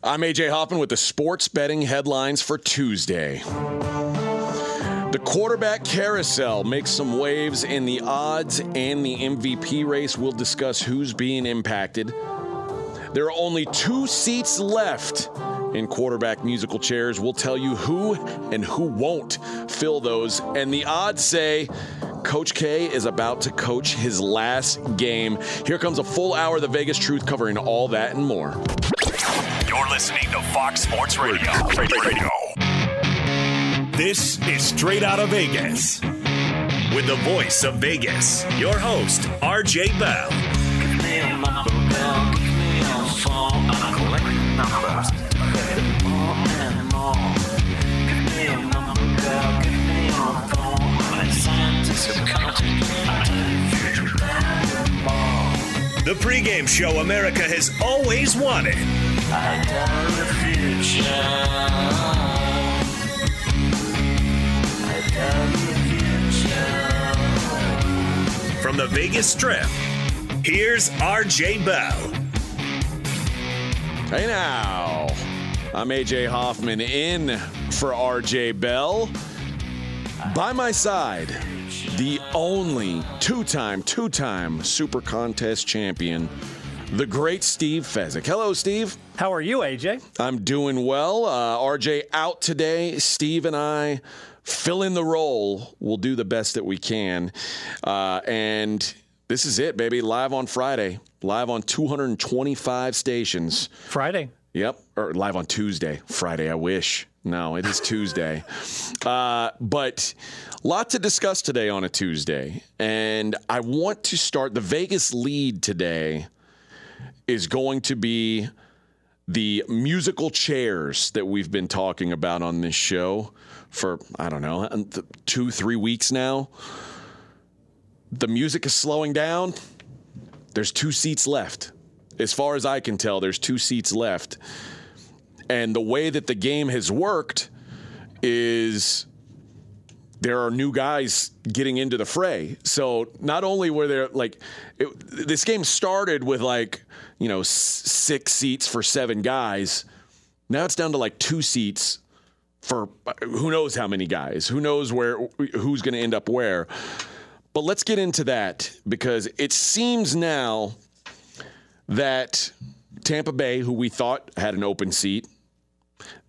I'm AJ Hoffman with the sports betting headlines for Tuesday. The quarterback carousel makes some waves in the odds and the MVP race. We'll discuss who's being impacted. There are only two seats left in quarterback musical chairs. We'll tell you who and who won't fill those. And the odds say Coach K is about to coach his last game. Here comes a full hour of the Vegas Truth covering all that and more. You're listening to Fox Sports Radio. Radio. This is Straight Out of Vegas. With the voice of Vegas, your host, RJ Bell. The pregame show America has always wanted. From the Vegas Strip, here's RJ Bell. Hey now, I'm AJ Hoffman in for RJ Bell. By my side, the only two time, two time Super Contest champion, the great Steve Fezzik. Hello, Steve. How are you, AJ? I'm doing well. Uh, RJ out today. Steve and I fill in the role. We'll do the best that we can. Uh, and this is it, baby. Live on Friday, live on 225 stations. Friday. Yep, or live on Tuesday. Friday, I wish. No, it is Tuesday. Uh, but lot to discuss today on a Tuesday. And I want to start the Vegas lead today is going to be the musical chairs that we've been talking about on this show for, I don't know, two, three weeks now. The music is slowing down. There's two seats left. As far as I can tell, there's two seats left. And the way that the game has worked is there are new guys getting into the fray. So not only were there like it, this game started with like you know six seats for seven guys, now it's down to like two seats for who knows how many guys. Who knows where who's going to end up where. But let's get into that because it seems now that Tampa Bay, who we thought had an open seat,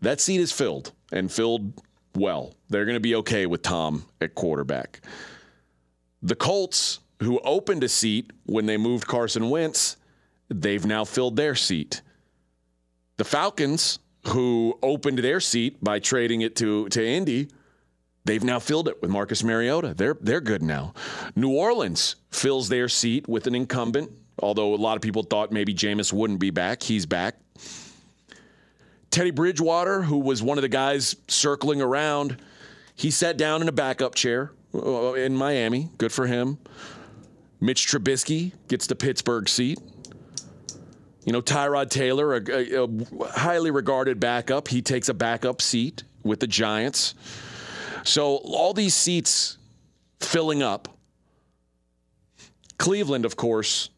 that seat is filled and filled well. They're going to be okay with Tom at quarterback. The Colts, who opened a seat when they moved Carson Wentz, they've now filled their seat. The Falcons, who opened their seat by trading it to, to Indy, they've now filled it with Marcus Mariota. They're, they're good now. New Orleans fills their seat with an incumbent, although a lot of people thought maybe Jameis wouldn't be back. He's back. Teddy Bridgewater, who was one of the guys circling around, he sat down in a backup chair uh, in Miami. Good for him. Mitch Trubisky gets the Pittsburgh seat. You know, Tyrod Taylor, a, a, a, highly regarded backup, he takes a backup seat with the Giants. So all these seats filling up. Cleveland, of course,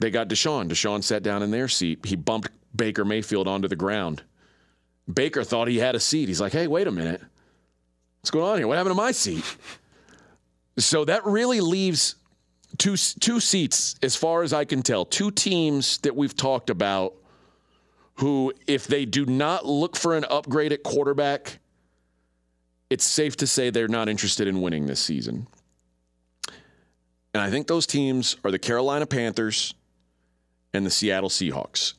they got Deshaun. Deshaun sat down in their seat. He bumped Baker Mayfield onto the ground. Baker thought he had a seat. He's like, hey, wait a minute. What's going on here? What happened to my seat? So that really leaves two two seats, as far as I can tell, two teams that we've talked about who, if they do not look for an upgrade at quarterback, it's safe to say they're not interested in winning this season. And I think those teams are the Carolina Panthers and the Seattle Seahawks.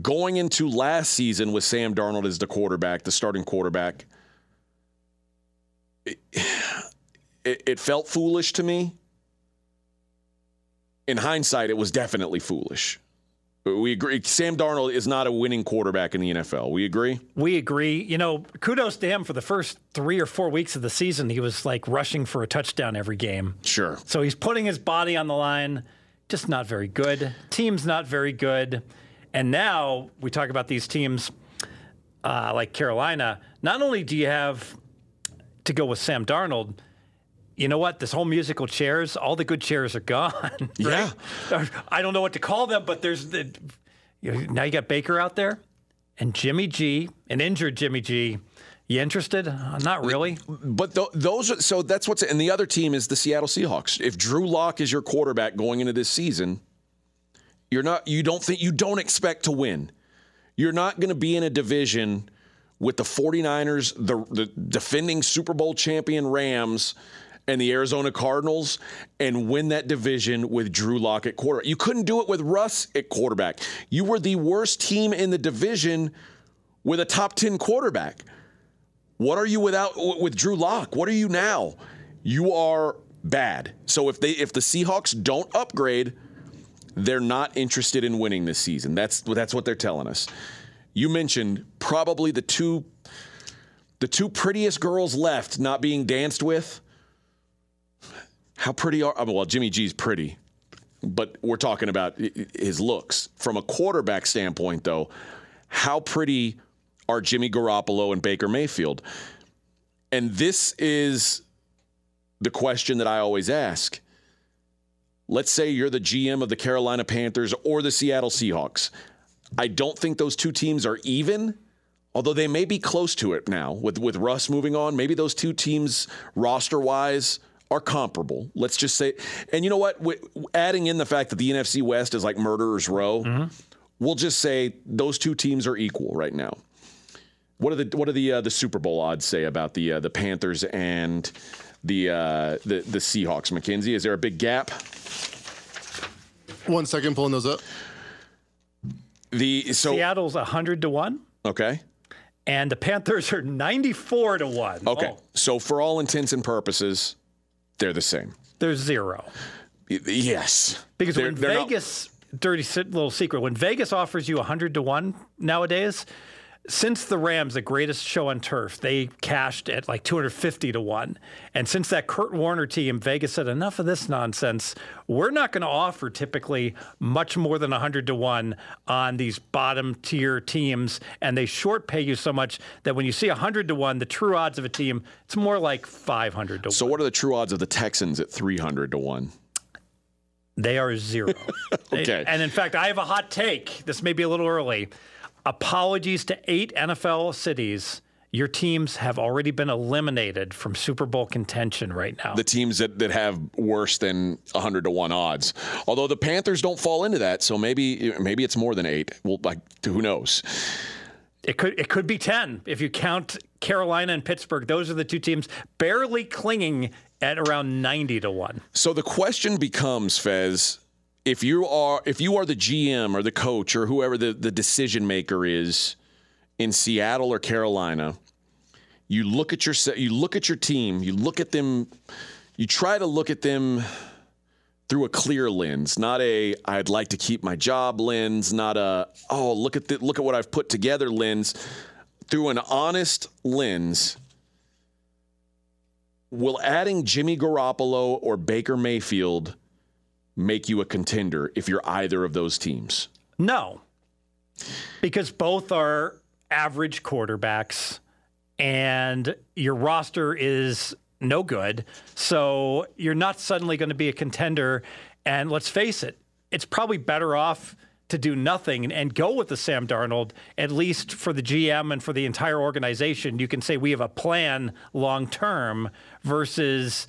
Going into last season with Sam Darnold as the quarterback, the starting quarterback, it, it, it felt foolish to me. In hindsight, it was definitely foolish. We agree. Sam Darnold is not a winning quarterback in the NFL. We agree? We agree. You know, kudos to him for the first three or four weeks of the season. He was like rushing for a touchdown every game. Sure. So he's putting his body on the line. Just not very good. Team's not very good. And now we talk about these teams uh, like Carolina. Not only do you have to go with Sam Darnold, you know what? This whole musical chairs, all the good chairs are gone. Right? Yeah. I don't know what to call them, but there's the, you know, now you got Baker out there and Jimmy G, an injured Jimmy G. You interested? Uh, not really. But th- those are so that's what's and the other team is the Seattle Seahawks. If Drew Lock is your quarterback going into this season, you're not you don't think you don't expect to win. You're not going to be in a division with the 49ers, the the defending Super Bowl champion Rams and the Arizona Cardinals and win that division with Drew Lock at quarterback. You couldn't do it with Russ at quarterback. You were the worst team in the division with a top 10 quarterback. What are you without with Drew Lock? What are you now? You are bad. So if they if the Seahawks don't upgrade, they're not interested in winning this season. That's that's what they're telling us. You mentioned probably the two the two prettiest girls left not being danced with. How pretty are oh, well Jimmy G's pretty, but we're talking about his looks. From a quarterback standpoint though, how pretty are Jimmy Garoppolo and Baker Mayfield? And this is the question that I always ask. Let's say you're the GM of the Carolina Panthers or the Seattle Seahawks. I don't think those two teams are even, although they may be close to it now with, with Russ moving on. Maybe those two teams, roster wise, are comparable. Let's just say, and you know what? We, adding in the fact that the NFC West is like murderer's row, mm-hmm. we'll just say those two teams are equal right now. What are the what are the uh, the Super Bowl odds say about the uh, the Panthers and the uh, the the Seahawks? Mackenzie, is there a big gap? One second, pulling those up. The so Seattle's hundred to one. Okay. And the Panthers are ninety-four to one. Okay, oh. so for all intents and purposes, they're the same. They're zero. yes, because they're, when they're Vegas, not... dirty little secret, when Vegas offers you hundred to one nowadays, since the Rams, the greatest show on turf, they cashed at like 250 to 1. And since that Kurt Warner team, Vegas said, enough of this nonsense. We're not going to offer typically much more than 100 to 1 on these bottom tier teams. And they short pay you so much that when you see 100 to 1, the true odds of a team, it's more like 500 to 1. So, what are the true odds of the Texans at 300 to 1? They are zero. okay. And in fact, I have a hot take. This may be a little early. Apologies to eight NFL cities. Your teams have already been eliminated from Super Bowl contention right now. The teams that, that have worse than 100 to 1 odds. Although the Panthers don't fall into that, so maybe maybe it's more than 8. Well, like who knows. It could it could be 10 if you count Carolina and Pittsburgh. Those are the two teams barely clinging at around 90 to 1. So the question becomes, Fez, if you are if you are the GM or the coach or whoever the, the decision maker is in Seattle or Carolina, you look at your you look at your team, you look at them, you try to look at them through a clear lens, not a I'd like to keep my job lens, not a oh look at the, look at what I've put together lens, through an honest lens. Will adding Jimmy Garoppolo or Baker Mayfield make you a contender if you're either of those teams? No, because both are average quarterbacks and your roster is no good. So you're not suddenly going to be a contender. And let's face it, it's probably better off to do nothing and go with the Sam Darnold, at least for the GM and for the entire organization. You can say we have a plan long term versus,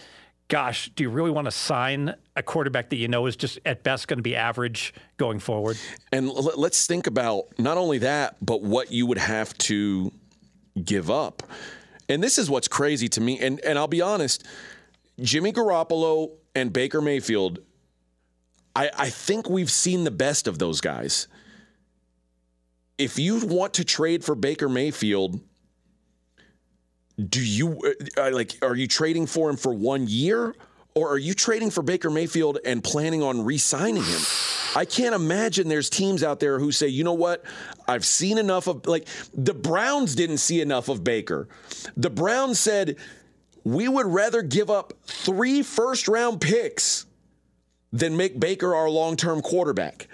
gosh, do you really want to sign a quarterback that you know is just at best going to be average going forward? And let's think about not only that, but what you would have to give up. And this is what's crazy to me. And and I'll be honest, Jimmy Garoppolo and Baker Mayfield, I, I think we've seen the best of those guys. If you want to trade for Baker Mayfield, do you uh, like are you trading for him for one year? Or are you trading for Baker Mayfield and planning on re signing him? I can't imagine there's teams out there who say, you know what? I've seen enough of, like, the Browns didn't see enough of Baker. The Browns said, we would rather give up three first round picks than make Baker our long term quarterback.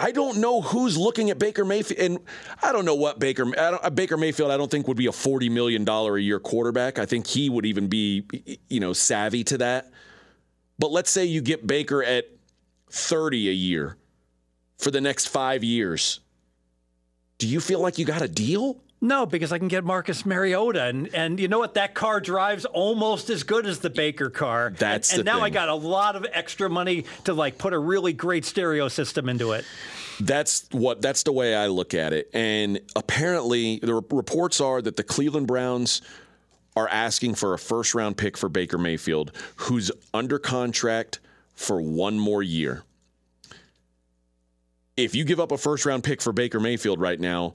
I don't know who's looking at Baker Mayfield, and I don't know what Baker uh, Baker Mayfield. I don't think would be a forty million dollar a year quarterback. I think he would even be, you know, savvy to that. But let's say you get Baker at thirty a year for the next five years. Do you feel like you got a deal? No, because I can get Marcus Mariota, and and you know what? That car drives almost as good as the Baker car. That's and, and now thing. I got a lot of extra money to like put a really great stereo system into it. That's what that's the way I look at it. And apparently, the reports are that the Cleveland Browns are asking for a first round pick for Baker Mayfield, who's under contract for one more year. If you give up a first round pick for Baker Mayfield right now,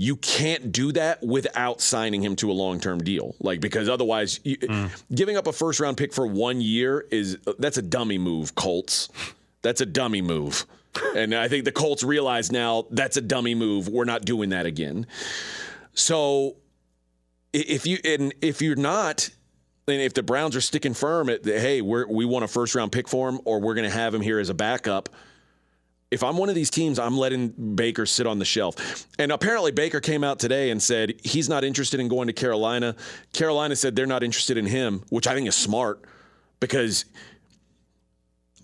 you can't do that without signing him to a long-term deal. Like because otherwise you, mm. giving up a first round pick for one year is that's a dummy move colts. That's a dummy move. And i think the colts realize now that's a dummy move. We're not doing that again. So if you and if you're not and if the browns are sticking firm at hey we we want a first round pick for him or we're going to have him here as a backup if I'm one of these teams, I'm letting Baker sit on the shelf. And apparently, Baker came out today and said he's not interested in going to Carolina. Carolina said they're not interested in him, which I think is smart because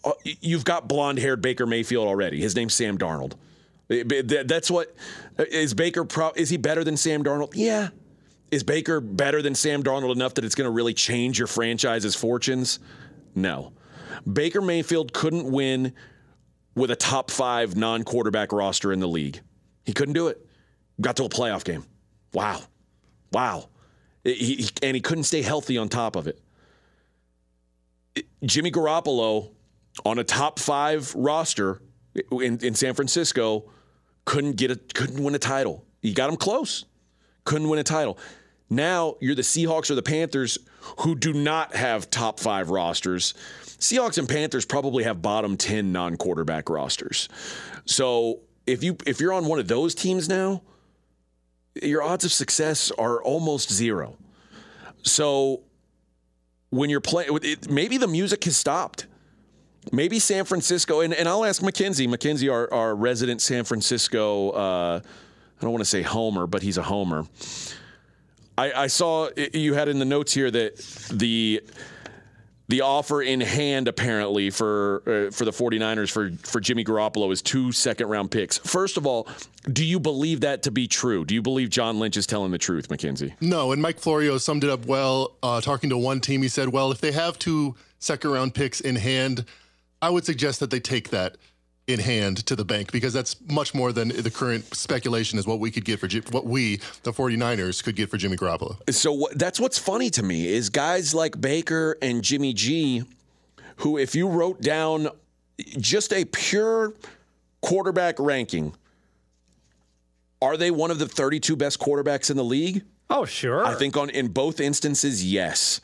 uh, you've got blonde haired Baker Mayfield already. His name's Sam Darnold. That's what is Baker. Pro, is he better than Sam Darnold? Yeah. Is Baker better than Sam Darnold enough that it's going to really change your franchise's fortunes? No. Baker Mayfield couldn't win with a top five non quarterback roster in the league. He couldn't do it. Got to a playoff game. Wow. Wow. He, he, and he couldn't stay healthy on top of it. Jimmy Garoppolo on a top five roster in, in San Francisco couldn't get a couldn't win a title. He got him close. Couldn't win a title. Now you're the Seahawks or the Panthers who do not have top five rosters. Seahawks and Panthers probably have bottom 10 non-quarterback rosters. So if you if you're on one of those teams now, your odds of success are almost zero. So when you're playing, maybe the music has stopped. Maybe San Francisco, and, and I'll ask Mackenzie. Mackenzie, our, our resident San Francisco, uh, I don't want to say homer, but he's a homer. I, I saw you had in the notes here that the the offer in hand apparently for uh, for the 49ers for for Jimmy Garoppolo is two second round picks. First of all, do you believe that to be true? Do you believe John Lynch is telling the truth, Mackenzie? No, and Mike Florio summed it up well uh, talking to one team. He said, "Well, if they have two second round picks in hand, I would suggest that they take that." In hand to the bank because that's much more than the current speculation is what we could get for what we the 49ers could get for Jimmy Garoppolo. So that's what's funny to me is guys like Baker and Jimmy G who if you wrote down just a pure quarterback ranking, are they one of the 32 best quarterbacks in the league? Oh, sure. I think on in both instances, yes.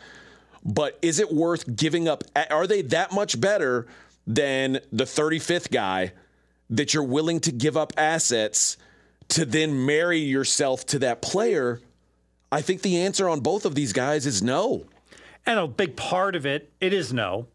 But is it worth giving up? Are they that much better than the 35th guy that you're willing to give up assets to then marry yourself to that player? I think the answer on both of these guys is no. And a big part of it, it is no.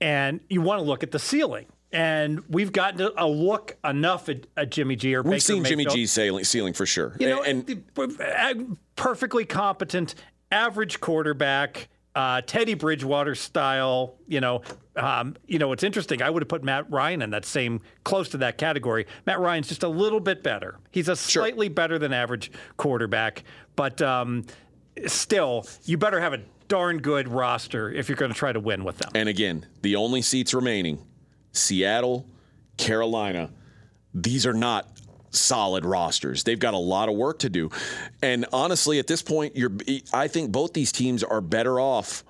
And you want to look at the ceiling. And we've gotten a look enough at, at Jimmy G or We've Baker seen Jimmy G's ceiling, ceiling for sure. You know, and, and uh, perfectly competent, average quarterback, uh, Teddy Bridgewater style. You know, um, you know, it's interesting. I would have put Matt Ryan in that same, close to that category. Matt Ryan's just a little bit better. He's a slightly better than average quarterback, but um, still, you better have a darn good roster if you're going to try to win with them. And again, the only seats remaining Seattle, Carolina, these are not solid rosters. They've got a lot of work to do. And honestly, at this point, you're I think both these teams are better off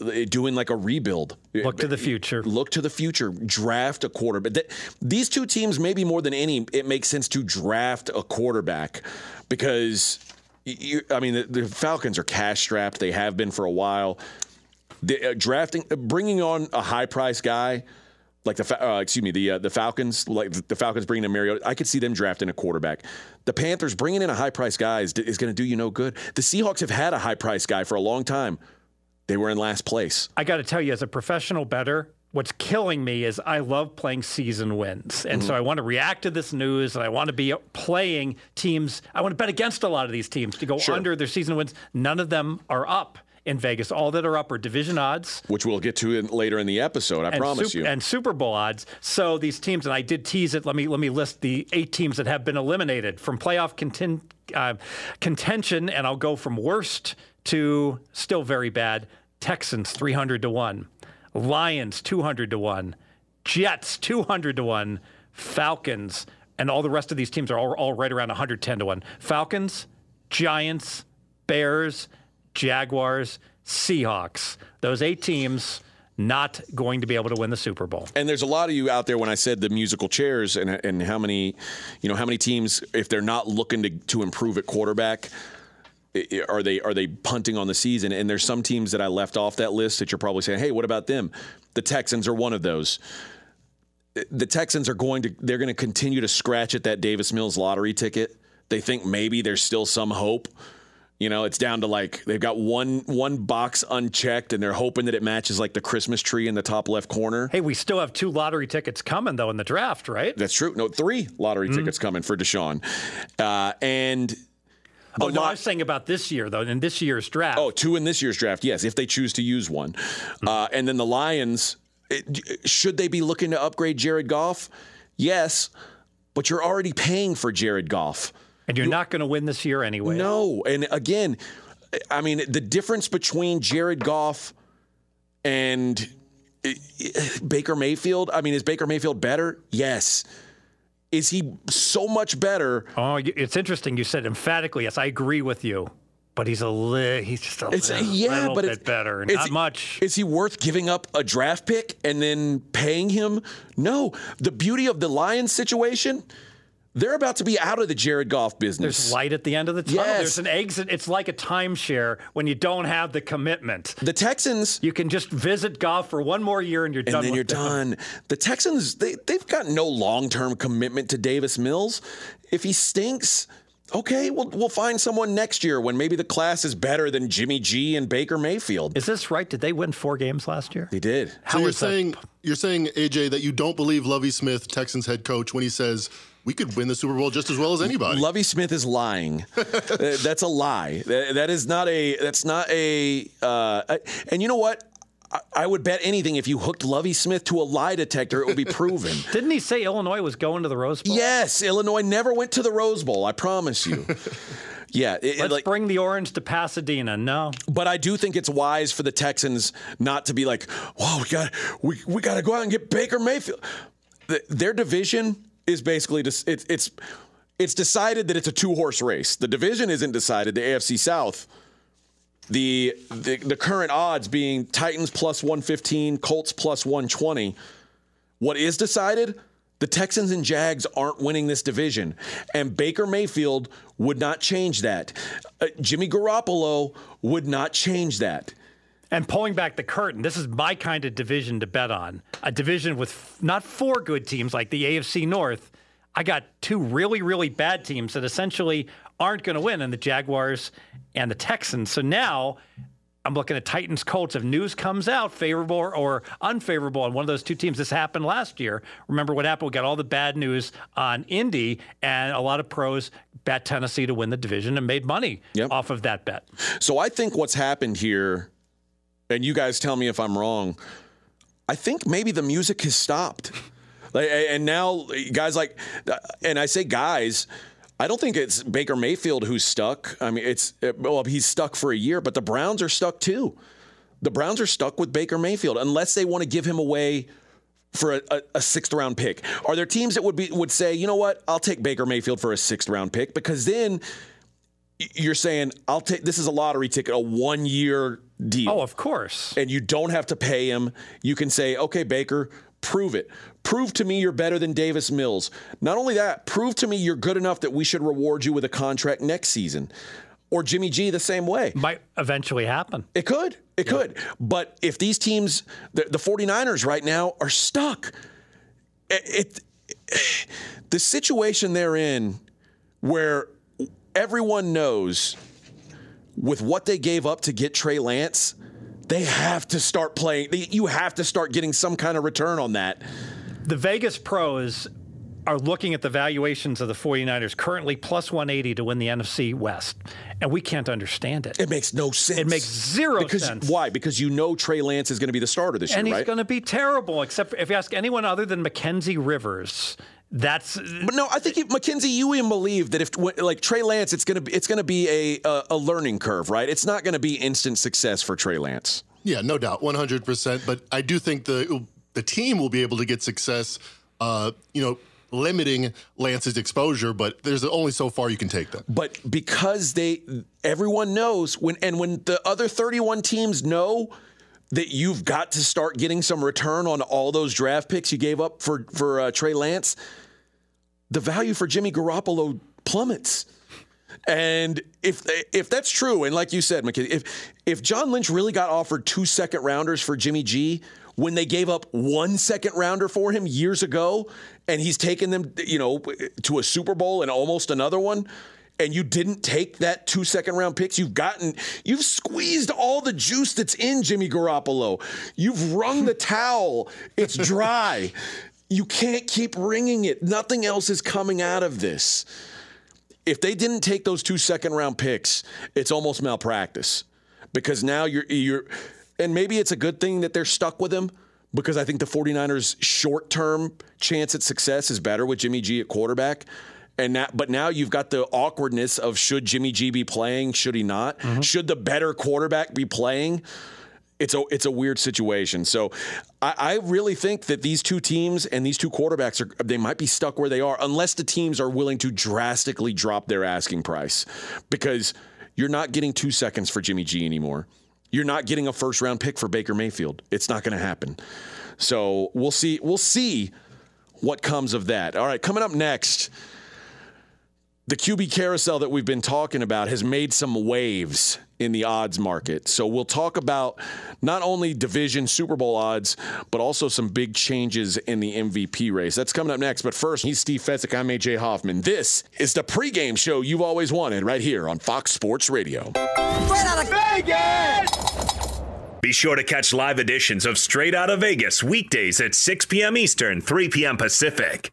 eh, doing like a rebuild. Look to the future. Look to the future. Draft a quarterback. But these two teams, maybe more than any, it makes sense to draft a quarterback because, you, I mean, the, the, Falcons are cash strapped. They have been for a while. The, uh, drafting, uh, bringing on a high price guy like the uh, excuse me the uh, the Falcons like the Falcons bringing in Mariota I could see them drafting a quarterback. The Panthers bringing in a high price guy is, is going to do you no good. The Seahawks have had a high price guy for a long time. They were in last place. I got to tell you, as a professional bettor, what's killing me is I love playing season wins. And mm-hmm. so I want to react to this news and I want to be playing teams. I want to bet against a lot of these teams to go sure. under their season wins. None of them are up in Vegas. All that are up are division odds, which we'll get to in, later in the episode. I promise super, you. And Super Bowl odds. So these teams, and I did tease it. Let me let me list the eight teams that have been eliminated from playoff uh, contention, and I'll go from worst to still very bad. Texans 300 to 1, Lions 200 to 1, Jets 200 to 1, Falcons, and all the rest of these teams are all, all right around 110 to 1. Falcons, Giants, Bears, Jaguars, Seahawks. Those eight teams not going to be able to win the Super Bowl. And there's a lot of you out there when I said the musical chairs and and how many, you know, how many teams if they're not looking to to improve at quarterback are they are they punting on the season? And there's some teams that I left off that list that you're probably saying, "Hey, what about them?" The Texans are one of those. The Texans are going to they're going to continue to scratch at that Davis Mills lottery ticket. They think maybe there's still some hope you know, it's down to like they've got one one box unchecked, and they're hoping that it matches like the Christmas tree in the top left corner. Hey, we still have two lottery tickets coming though in the draft, right? That's true. No, three lottery mm-hmm. tickets coming for Deshaun, uh, and. Oh no, I was saying about this year though, in this year's draft. Oh, two in this year's draft, yes, if they choose to use one. Mm-hmm. Uh, and then the Lions, it, should they be looking to upgrade Jared Goff? Yes, but you're already paying for Jared Goff. And you're you, not going to win this year anyway. No. And again, I mean, the difference between Jared Goff and eh, Baker Mayfield, I mean, is Baker Mayfield better? Yes. Is he so much better? Oh, it's interesting. You said emphatically, yes, I agree with you. But he's a li- he's just a it's, little, yeah, little but bit better. Not much. Is he worth giving up a draft pick and then paying him? No. The beauty of the Lions situation they're about to be out of the Jared Goff business. There's light at the end of the tunnel. Yes. There's an exit. It's like a timeshare when you don't have the commitment. The Texans. You can just visit Goff for one more year and you're done. And then you're them. done. The Texans, they, they've got no long term commitment to Davis Mills. If he stinks, okay, we'll, we'll find someone next year when maybe the class is better than Jimmy G and Baker Mayfield. Is this right? Did they win four games last year? They did. How so you're saying that? you're saying AJ that you don't believe Lovie Smith, Texans head coach, when he says we could win the Super Bowl just as well as anybody. Lovie Smith is lying. That's a lie. That is not a. That's not a. Uh, and you know what? I would bet anything if you hooked Lovie Smith to a lie detector, it would be proven. Didn't he say Illinois was going to the Rose Bowl? Yes, Illinois never went to the Rose Bowl. I promise you. Yeah, it, let's like, bring the orange to Pasadena. No, but I do think it's wise for the Texans not to be like, "Whoa, we got we we got to go out and get Baker Mayfield." The, their division is basically just it's it's it's decided that it's a two horse race. The division isn't decided. The AFC South. The, the the current odds being Titans plus 115, Colts plus 120, What is decided? The Texans and Jags aren't winning this division. And Baker Mayfield would not change that. Uh, Jimmy Garoppolo would not change that. And pulling back the curtain, this is my kind of division to bet on. A division with f- not four good teams like the AFC North. I got two really, really bad teams that essentially aren't going to win, and the Jaguars and the Texans. So now I'm looking at Titans Colts. If news comes out favorable or unfavorable on one of those two teams, this happened last year. Remember what happened? We got all the bad news on Indy, and a lot of pros bet Tennessee to win the division and made money Yep. off of that bet. So I think what's happened here, and you guys tell me if I'm wrong, I think maybe the music has stopped. Like, and now guys like, uh, and I say guys, I don't think it's Baker Mayfield who's stuck. I mean, it's uh, well, he's stuck for a year, but the Browns are stuck too. The Browns are stuck with Baker Mayfield unless they want to give him away for a, a, a sixth round pick. Are there teams that would be would say, you know what, I'll take Baker Mayfield for a sixth round pick because then you're saying I'll take this is a lottery ticket, a one year deal Oh, of course. and you don't have to pay him. You can say, okay, Baker, prove it. Prove to me you're better than Davis Mills. Not only that, prove to me you're good enough that we should reward you with a contract next season. Or Jimmy G the same way. Might eventually happen. It could. It could. But if these teams, the, the 49ers right now, are stuck, it, it the situation they're in where everyone knows with what they gave up to get Trey Lance, they have to start playing. they- You have to start getting some kind of return on that. The Vegas pros are looking at the valuations of the 49ers currently plus 180 to win the NFC West. And we can't understand it. It makes no sense. It makes zero because, sense. Why? Because you know Trey Lance is going to be the starter this and year, And he's right? going to be terrible, except for if you ask anyone other than Mackenzie Rivers. That's But no, I think you, Mackenzie, you even believe that if like Trey Lance, it's gonna be it's gonna be a a, a learning curve, right? It's not gonna be instant success for Trey Lance. Yeah, no doubt, 100%. But I do think the the team will be able to get success, uh, you know, limiting Lance's exposure, but there's only so far you can take them But because they everyone knows when and when the other 31 teams know that you've got to start getting some return on all those draft picks you gave up for for uh, Trey Lance, the value for Jimmy Garoppolo plummets. And if if that's true, and like you said, Mackenzie, if if John Lynch really got offered two second rounders for Jimmy G when they gave up one second rounder for him years ago, and he's taken them, you know, to a Super Bowl and almost another one, and you didn't take that two second round picks, you've gotten, you've squeezed all the juice that's in Jimmy Garoppolo. You've wrung the towel. It's dry. You can't keep wringing it. Nothing else is coming out of this if they didn't take those two second round picks, it's almost malpractice because now you're you're and maybe it's a good thing that they're stuck with him because I think the 49ers short term chance at success is better with Jimmy G at quarterback. And that, but now you've got the awkwardness of should Jimmy G be playing? Should he not? Mm-hmm. Should the better quarterback be playing? it's a it's a weird situation. So I, I really think that these two teams and these two quarterbacks are they might be stuck where they are unless the teams are willing to drastically drop their asking price because you're not getting two seconds for Jimmy G anymore. You're not getting a first round pick for Baker Mayfield. It's not going to happen. So we'll see. We'll see what comes of that. All right, coming up next. The QB carousel that we've been talking about has made some waves in the odds market. So we'll talk about not only division Super Bowl odds, but also some big changes in the MVP race. That's coming up next. But first, he's Steve Fezzik. I'm AJ Hoffman. This is the pregame show you've always wanted right here on Fox Sports Radio. Straight out of Vegas! Be sure to catch live editions of Straight Out of Vegas weekdays at 6 p.m. Eastern, 3 p.m. Pacific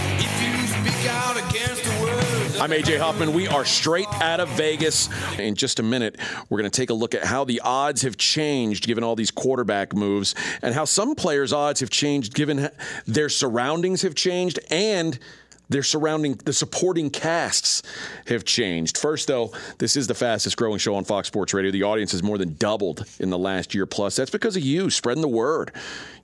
I'm AJ Hoffman. We are straight out of Vegas. In just a minute, we're going to take a look at how the odds have changed given all these quarterback moves and how some players' odds have changed given their surroundings have changed and their surrounding the supporting casts have changed. First though, this is the fastest growing show on Fox Sports Radio. The audience has more than doubled in the last year plus. That's because of you spreading the word.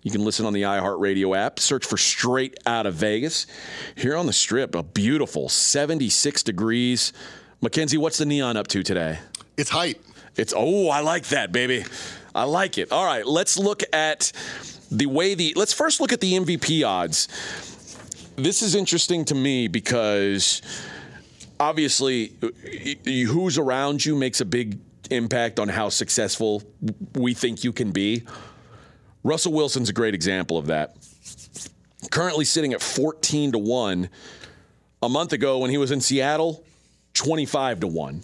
You can listen on the iHeartRadio app. Search for Straight Out of Vegas. Here on the strip, a beautiful 76 degrees. Mackenzie, what's the neon up to today? It's hype. It's oh, I like that, baby. I like it. All right, let's look at the way the let's first look at the MVP odds. This is interesting to me because obviously who's around you makes a big impact on how successful we think you can be. Russell Wilson's a great example of that. Currently sitting at 14 to 1. A month ago when he was in Seattle, 25 to 1.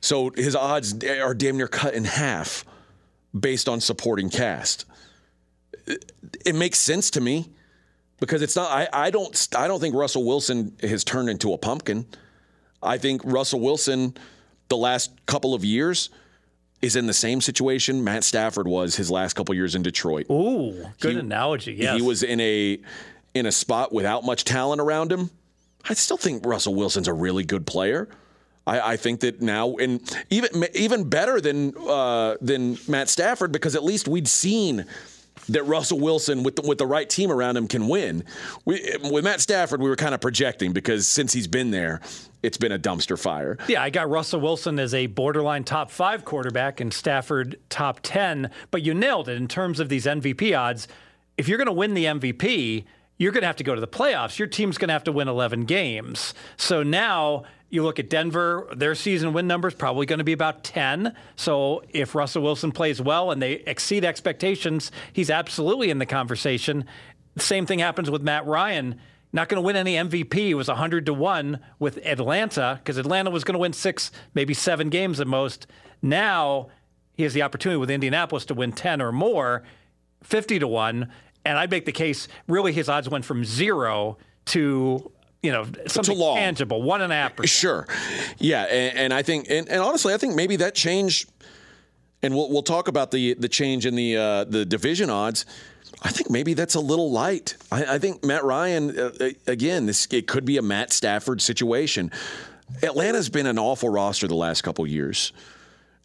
So his odds are damn near cut in half based on supporting cast. It makes sense to me because it's not I, I don't I don't think Russell Wilson has turned into a pumpkin. I think Russell Wilson the last couple of years is in the same situation Matt Stafford was his last couple years in Detroit. Ooh, good he, analogy. Yes. He was in a in a spot without much talent around him. I still think Russell Wilson's a really good player. I, I think that now, and even even better than uh, than Matt Stafford, because at least we'd seen that Russell Wilson, with the, with the right team around him, can win. We, with Matt Stafford, we were kind of projecting because since he's been there, it's been a dumpster fire. Yeah, I got Russell Wilson as a borderline top five quarterback and Stafford top 10, but you nailed it in terms of these MVP odds. If you're going to win the MVP, you're going to have to go to the playoffs. Your team's going to have to win 11 games. So now You look at Denver, their season win number is probably going to be about 10. So if Russell Wilson plays well and they exceed expectations, he's absolutely in the conversation. Same thing happens with Matt Ryan. Not going to win any MVP. It was 100 to 1 with Atlanta because Atlanta was going to win six, maybe seven games at most. Now he has the opportunity with Indianapolis to win 10 or more, 50 to 1. And I'd make the case really his odds went from zero to you know something tangible, one and a half percent. Sure, yeah, and, and I think, and, and honestly, I think maybe that change, and we'll we'll talk about the the change in the uh, the division odds. I think maybe that's a little light. I, I think Matt Ryan, uh, again, this it could be a Matt Stafford situation. Atlanta's been an awful roster the last couple years,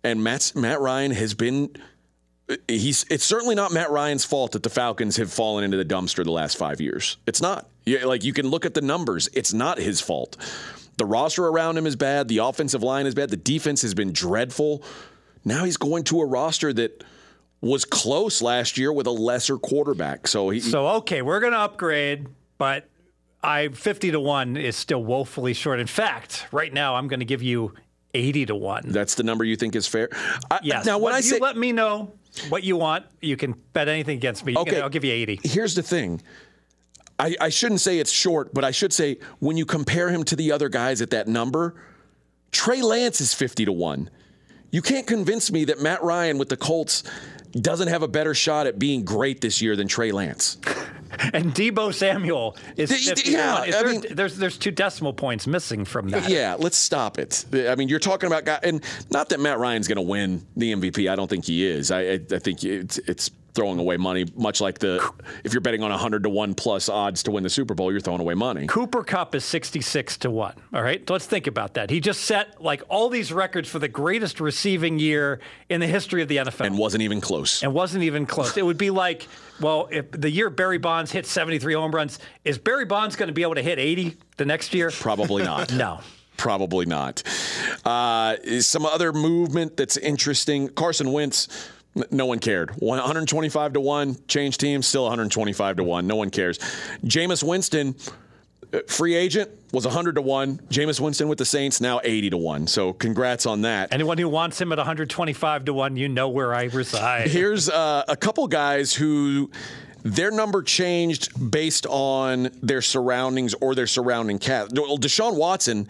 and Matt Matt Ryan has been. He's. It's certainly not Matt Ryan's fault that the Falcons have fallen into the dumpster the last five years. It's not. You, like you can look at the numbers. It's not his fault. The roster around him is bad. The offensive line is bad. The defense has been dreadful. Now he's going to a roster that was close last year with a lesser quarterback. So he. So okay, we're going to upgrade, but I 50 to 1 is still woefully short. In fact, right now I'm going to give you 80 to 1. That's the number you think is fair? I, yes. Now, when What- I you say. let me know what you want, you can bet anything against me. You can- Okay. I'll give you 80. Here's the thing. I, I shouldn't say it's short, but I should say when you compare him to the other guys at that number, Trey Lance is 50 to 1. You can't convince me that Matt Ryan with the Colts doesn't have a better shot at being great this year than Trey Lance. And Deebo Samuel is D- 50 to yeah, 1. Is I mean- there's there's two decimal points missing from that. Yeah, let's stop it. I mean, you're talking about guy, and not that Matt Ryan's going to win the MVP. I don't think he is. I, I, I think it's, it's throwing away money, much like the if you're betting on 100 to one plus odds to win the Super Bowl, you're throwing away money. Cooper Kupp is 66 to 1. All right. So let's think about that. He just set like all these records for the greatest receiving year in the history of the NFL. And wasn't even close. and wasn't even close. It would be like, well, if the year Barry Bonds hit 73 home runs, is Barry Bonds going to be able to hit 80 the next year? Probably not. No. Probably not. Uh, some other movement that's interesting. Carson Wentz. No one cared. 125 to 1, change teams, still 125 to 1. No one cares. Jameis Winston, uh, free agent, was 100 to 1. Jameis Winston with the Saints, now 80 to 1. So congrats on that. Anyone who wants him at 125 to 1, you know where I reside. Here's uh, a couple guys who their number changed based on their surroundings or their surrounding cast. Well, Deshaun Watson,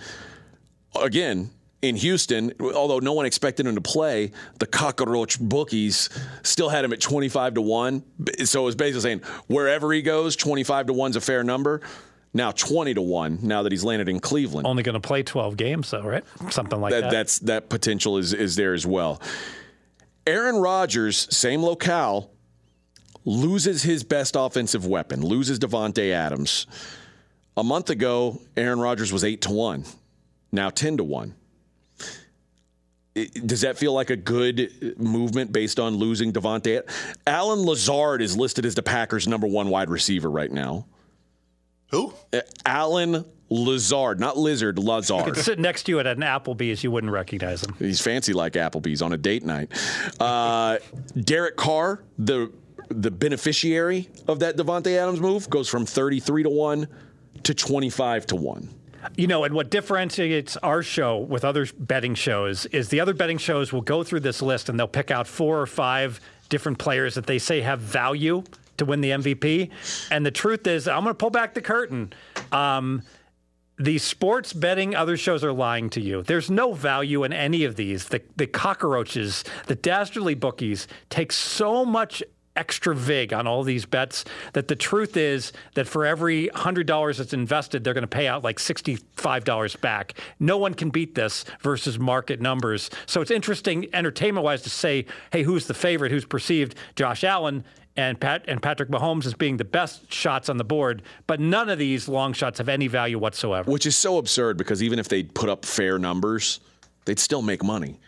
again, in Houston, although no one expected him to play, the cockroach bookies still had him at 25 to 1. So it was basically saying wherever he goes, 25 to 1 is a fair number. Now 20 to 1 now that he's landed in Cleveland. Only going to play 12 games though, right? Something like that, that. That's that potential is is there as well. Aaron Rodgers, same locale, loses his best offensive weapon, loses Davante Adams. A month ago, Aaron Rodgers was 8 to 1. Now 10 to 1. Does that feel like a good movement based on losing Davante? Allen Lazard is listed as the Packers' number one wide receiver right now. Who? Uh, Allen Lazard, not Lizard, Lazard. Could sit next to you at an Applebee's, you wouldn't recognize him. He's fancy like Applebee's on a date night. Uh, Derek Carr, the the beneficiary of that Davante Adams move, goes from 33 to 1 to 25 to 1. You know, and what differentiates our show with other betting shows is the other betting shows will go through this list and they'll pick out four or five different players that they say have value to win the MVP. And the truth is, I'm going to pull back the curtain. Um, the sports betting other shows are lying to you. There's no value in any of these. The, the cockroaches, the dastardly bookies take so much extra vig on all these bets that the truth is that for every $100 that's invested, they're going to pay out like $65 back. No one can beat this versus market numbers. So it's interesting, entertainment wise, to say, hey, who's the favorite? Who's perceived? Josh Allen and Pat and Patrick Mahomes as being the best shots on the board, but none of these long shots have any value whatsoever. Which is so absurd because even if they put up fair numbers, they'd still make money.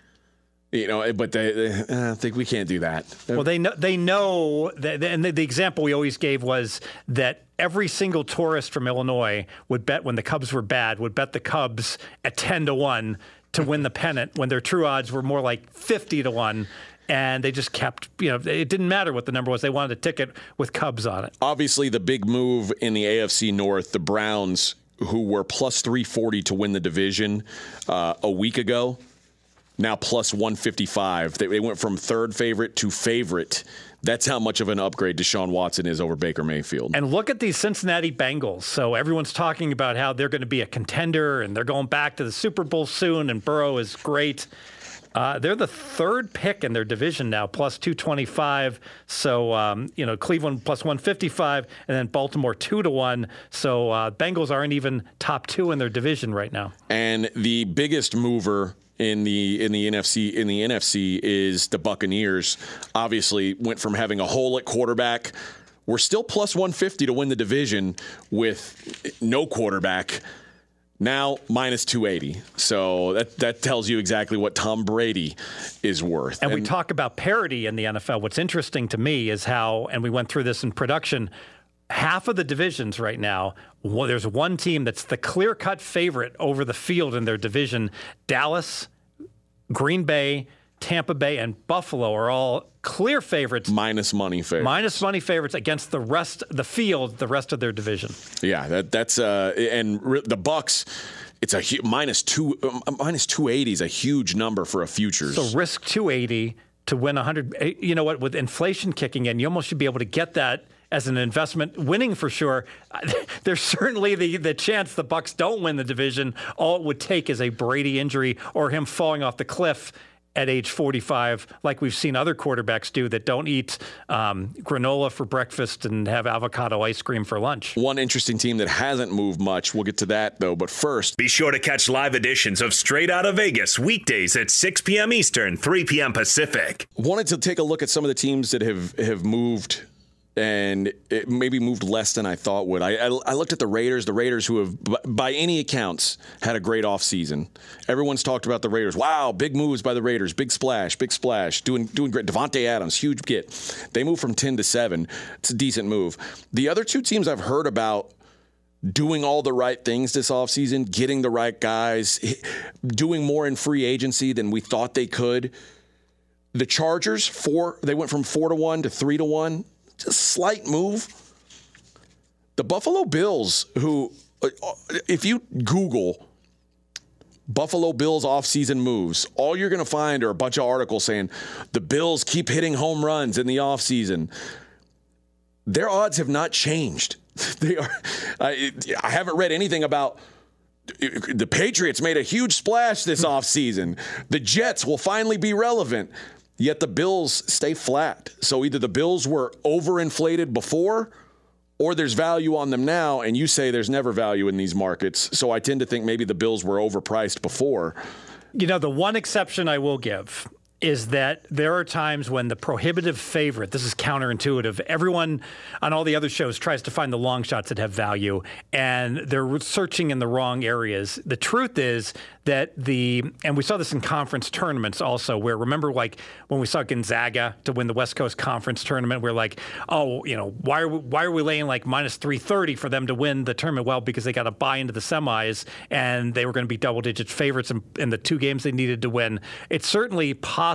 You know, but they, they uh, think we can't do that. Well, they know they know that, and the, the example we always gave was that every single tourist from Illinois would bet when the Cubs were bad would bet the Cubs at ten to one to win the pennant when their true odds were more like fifty to one. And they just kept, you know, it didn't matter what the number was. They wanted a ticket with Cubs on it. Obviously, the big move in the AFC North, the Browns who were plus 340 to win the division uh, a week ago, now plus 155. They, they went from third favorite to favorite. That's how much of an upgrade Deshaun Watson is over Baker Mayfield. And look at these Cincinnati Bengals. So everyone's talking about how they're going to be a contender and they're going back to the Super Bowl soon, and Burrow is great. Uh, they're the third pick in their division now, plus 225. So, um, you know, Cleveland plus 155, and then Baltimore 2 to 1. So, uh, Bengals aren't even top two in their division right now. And the biggest mover in the in the NFC in the NFC is the Buccaneers. Obviously, went from having a hole at quarterback. We're still plus 150 to win the division with no quarterback. Now minus 280. So that that tells you exactly what Tom Brady is worth. And, and we talk about parity in the NFL. What's interesting to me is how, and we went through this in production. Half of the divisions right now, well, there's one team that's the clear cut favorite over the field in their division. Dallas, Green Bay, Tampa Bay, and Buffalo are all clear favorites. Minus money favorites. Minus money favorites against the rest, the field, the rest of their division. Yeah, that, that's uh, and re- the Bucks. It's a hu- minus two, um, minus two eighty is a huge number for a futures. So risk two eighty to win hundred. Eh, you know what? With inflation kicking in, you almost should be able to get that as an investment, winning for sure. There's certainly the the chance the Bucks don't win the division. All it would take is a Brady injury or him falling off the cliff at age 45, like we've seen other quarterbacks do that don't eat um, granola for breakfast and have avocado ice cream for lunch. One interesting team that hasn't moved much. We'll get to that, though. But first, be sure to catch live editions of Straight Out of Vegas weekdays at 6 p.m. Eastern, 3 p.m. Pacific. Wanted to take a look at some of the teams that have, have moved and it maybe moved less than I thought would. I, I, I, looked at the Raiders, the Raiders who have, by any accounts, had a great offseason. Everyone's talked about the Raiders. Wow, big moves by the Raiders, big splash, big splash, doing doing great. Davante Adams, huge get. They moved from ten to seven. It's a decent move. The other two teams I've heard about doing all the right things this offseason, getting the right guys, doing more in free agency than we thought they could. The Chargers, four, they went from four to one to three to one just slight move. The Buffalo Bills, who, uh, if you Google Buffalo Bills offseason moves, all you're going to find are a bunch of articles saying the Bills keep hitting home runs in the offseason. Their odds have not changed. They are. I, I haven't read anything about the Patriots made a huge splash this offseason. The Jets will finally be relevant. Yet the Bills stay flat. So either the Bills were overinflated before or there's value on them now, and you say there's never value in these markets. So I tend to think maybe the Bills were overpriced before. You know, the one exception I will give is that there are times when the prohibitive favorite, this is counterintuitive, everyone on all the other shows tries to find the long shots that have value, and they're searching in the wrong areas. The truth is that the, and we saw this in conference tournaments also, where remember, like when we saw Gonzaga to win the West Coast Conference tournament, we're like, oh, you know, why are we, why are we laying like minus 330 for them to win the tournament? Well, because they got to bye into the semis and they were going to be double digit favorites in, in the two games they needed to win. It's certainly possible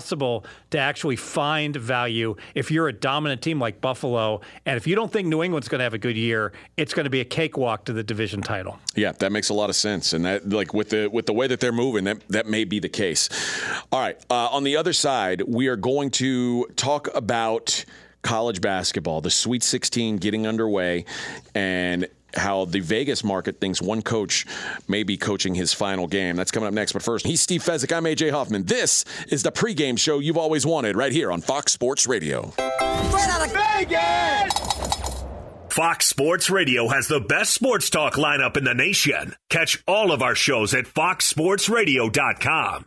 to actually find value if you're a dominant team like Buffalo. And if you don't think New England's going to have a good year, it's going to be a cakewalk to the division title. Yeah, that makes a lot of sense. And that, like, with the, with the way that they're moving, that, that may be the case. All right. Uh, on the other side, we are going to talk about college basketball, the Sweet 16 getting underway, and how the Vegas market thinks one coach may be coaching his final game. That's coming up next. But first, he's Steve Fezzik. I'm AJ Hoffman. This is the pregame show you've always wanted right here on Fox Sports Radio. Straight out of Vegas! Fox Sports Radio has the best sports talk lineup in the nation. Catch all of our shows at foxsportsradio.com.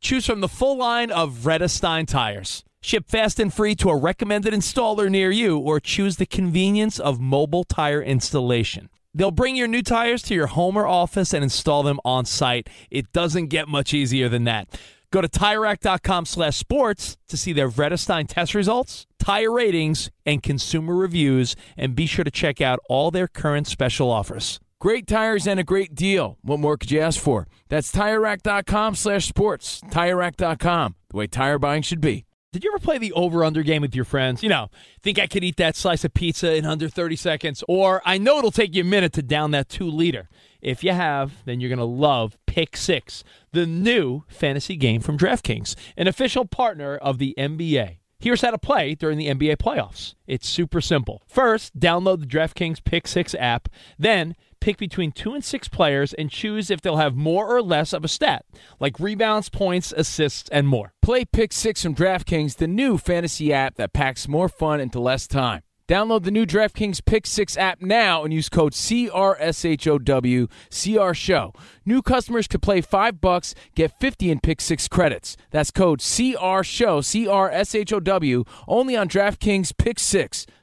Choose from the full line of Vredestein tires. Ship fast and free to a recommended installer near you, or choose the convenience of mobile tire installation. They'll bring your new tires to your home or office and install them on site. It doesn't get much easier than that. Go to TireRack.com slash sports to see their Vredestein test results, tire ratings, and consumer reviews, and be sure to check out all their current special offers. Great tires and a great deal. What more could you ask for? That's TireRack.com slash sports. TireRack.com, the way tire buying should be. Did you ever play the over under game with your friends? You know, think I could eat that slice of pizza in under 30 seconds? Or I know it'll take you a minute to down that two liter. If you have, then you're going to love Pick Six, the new fantasy game from DraftKings, an official partner of the NBA. Here's how to play during the NBA playoffs. It's super simple. First, download the DraftKings Pick Six app. Then, pick between two and six players and choose if they'll have more or less of a stat, like rebounds, points, assists, and more. Play Pick Six from DraftKings, the new fantasy app that packs more fun into less time. Download the new DraftKings Pick 6 app now and use code CRSHOW, CR Show. New customers could play 5 bucks, get 50 in Pick 6 credits. That's code CR Show, CRSHOW, only on DraftKings Pick 6.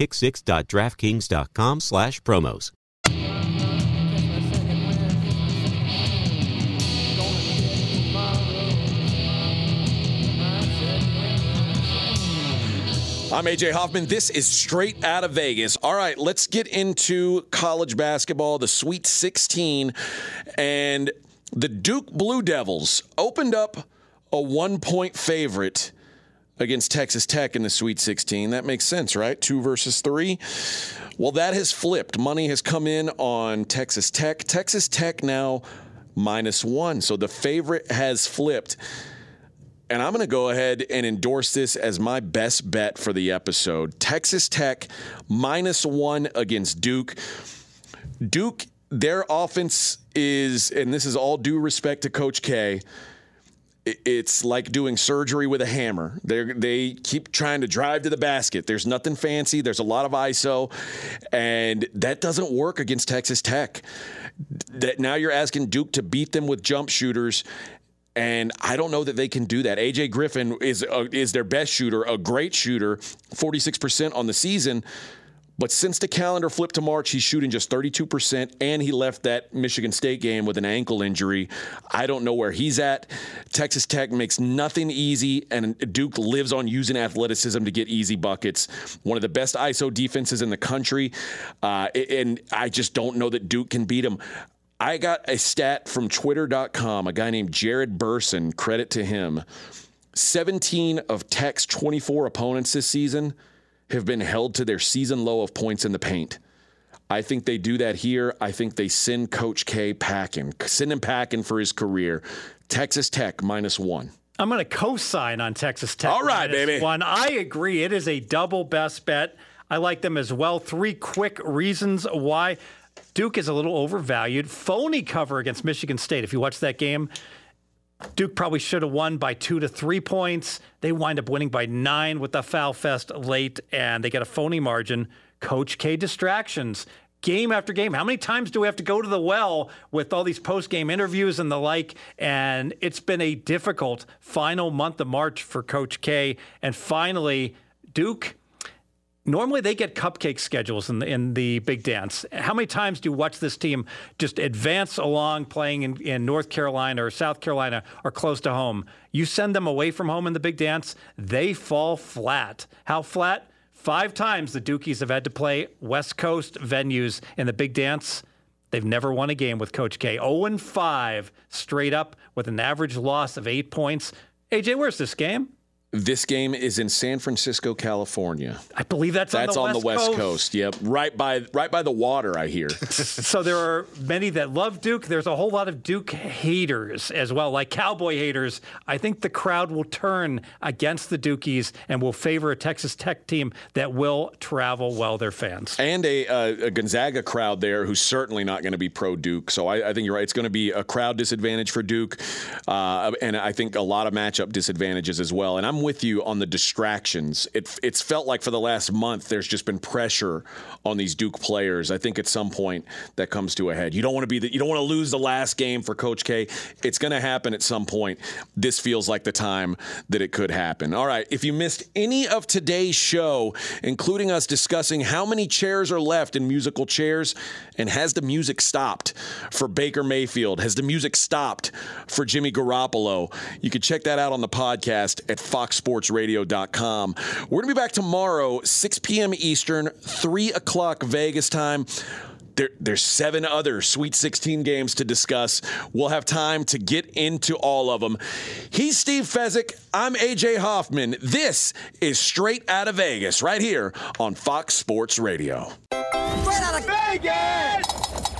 pick6.draftkings.com slash promos. I'm AJ Hoffman. This is straight out of Vegas. All right, let's get into college basketball, the Sweet 16. And the Duke Blue Devils opened up a one point favorite against Texas Tech in the Sweet 16. That makes sense, right? Two versus three. Well, that has flipped. Money has come in on Texas Tech. Texas Tech now minus one. So the favorite has flipped. And I'm going to go ahead and endorse this as my best bet for the episode. Texas Tech minus one against Duke. Duke, their offense is, and this is all due respect to Coach K, it's like doing surgery with a hammer. They they keep trying to drive to the basket. There's nothing fancy. There's a lot of ISO, and that doesn't work against Texas Tech. That now you're asking Duke to beat them with jump shooters, and I don't know that they can do that. AJ Griffin is uh, is their best shooter, a great shooter, 46% on the season. But since the calendar flipped to March, he's shooting just 32%, and he left that Michigan State game with an ankle injury. I don't know where he's at. Texas Tech makes nothing easy, and Duke lives on using athleticism to get easy buckets. One of the best ISO defenses in the country, uh, and I just don't know that Duke can beat him. I got a stat from Twitter.com, a guy named Jared Burson, credit to him. 17 of Tech's 24 opponents this season have been held to their season low of points in the paint. I think they do that here. I think they send Coach K packing, send him packing for his career. Texas Tech minus one. I'm going to co-sign on Texas Tech. All right, minus baby. One. I agree. It is a double best bet. I like them as well. Three quick reasons why. Duke is a little overvalued. Phony cover against Michigan State. If you watch that game, Duke probably should have won by two to three points. They wind up winning by nine with the foul fest late, and they get a phony margin. Coach K distractions. Game after game. How many times do we have to go to the well with all these post game interviews and the like? And it's been a difficult final month of March for Coach K. And finally, Duke Normally, they get cupcake schedules in the, in the big dance. How many times do you watch this team just advance along playing in, in North Carolina or South Carolina or close to home? You send them away from home in the big dance, they fall flat. How flat? Five times the Dukies have had to play West Coast venues in the big dance. They've never won a game with Coach K. 0 5 straight up with an average loss of eight points. AJ, where's this game? This game is in San Francisco, California. I believe that's, that's on, the, on West the West Coast. Coast. Yep, right by right by the water. I hear. so there are many that love Duke. There's a whole lot of Duke haters as well, like Cowboy haters. I think the crowd will turn against the Dukies and will favor a Texas Tech team that will travel well. Their fans and a, uh, a Gonzaga crowd there who's certainly not going to be pro Duke. So I, I, think you're right. It's going to be a crowd disadvantage for Duke, uh, and I think a lot of matchup disadvantages as well. And I'm with you on the distractions. It, it's felt like for the last month there's just been pressure on these Duke players. I think at some point that comes to a head. You don't want to be the, you don't want to lose the last game for Coach K. It's going to happen at some point. This feels like the time that it could happen. All right, if you missed any of today's show, including us discussing how many chairs are left in musical chairs and has the music stopped for Baker Mayfield? Has the music stopped for Jimmy Garoppolo? You can check that out on the podcast at foxsportsradio.com. We're going to be back tomorrow, 6 p.m. Eastern, 3 o'clock Vegas time. There, there's seven other Sweet 16 games to discuss. We'll have time to get into all of them. He's Steve Fezzik. I'm AJ Hoffman. This is Straight Out of Vegas, right here on Fox Sports Radio. Straight out of Vegas!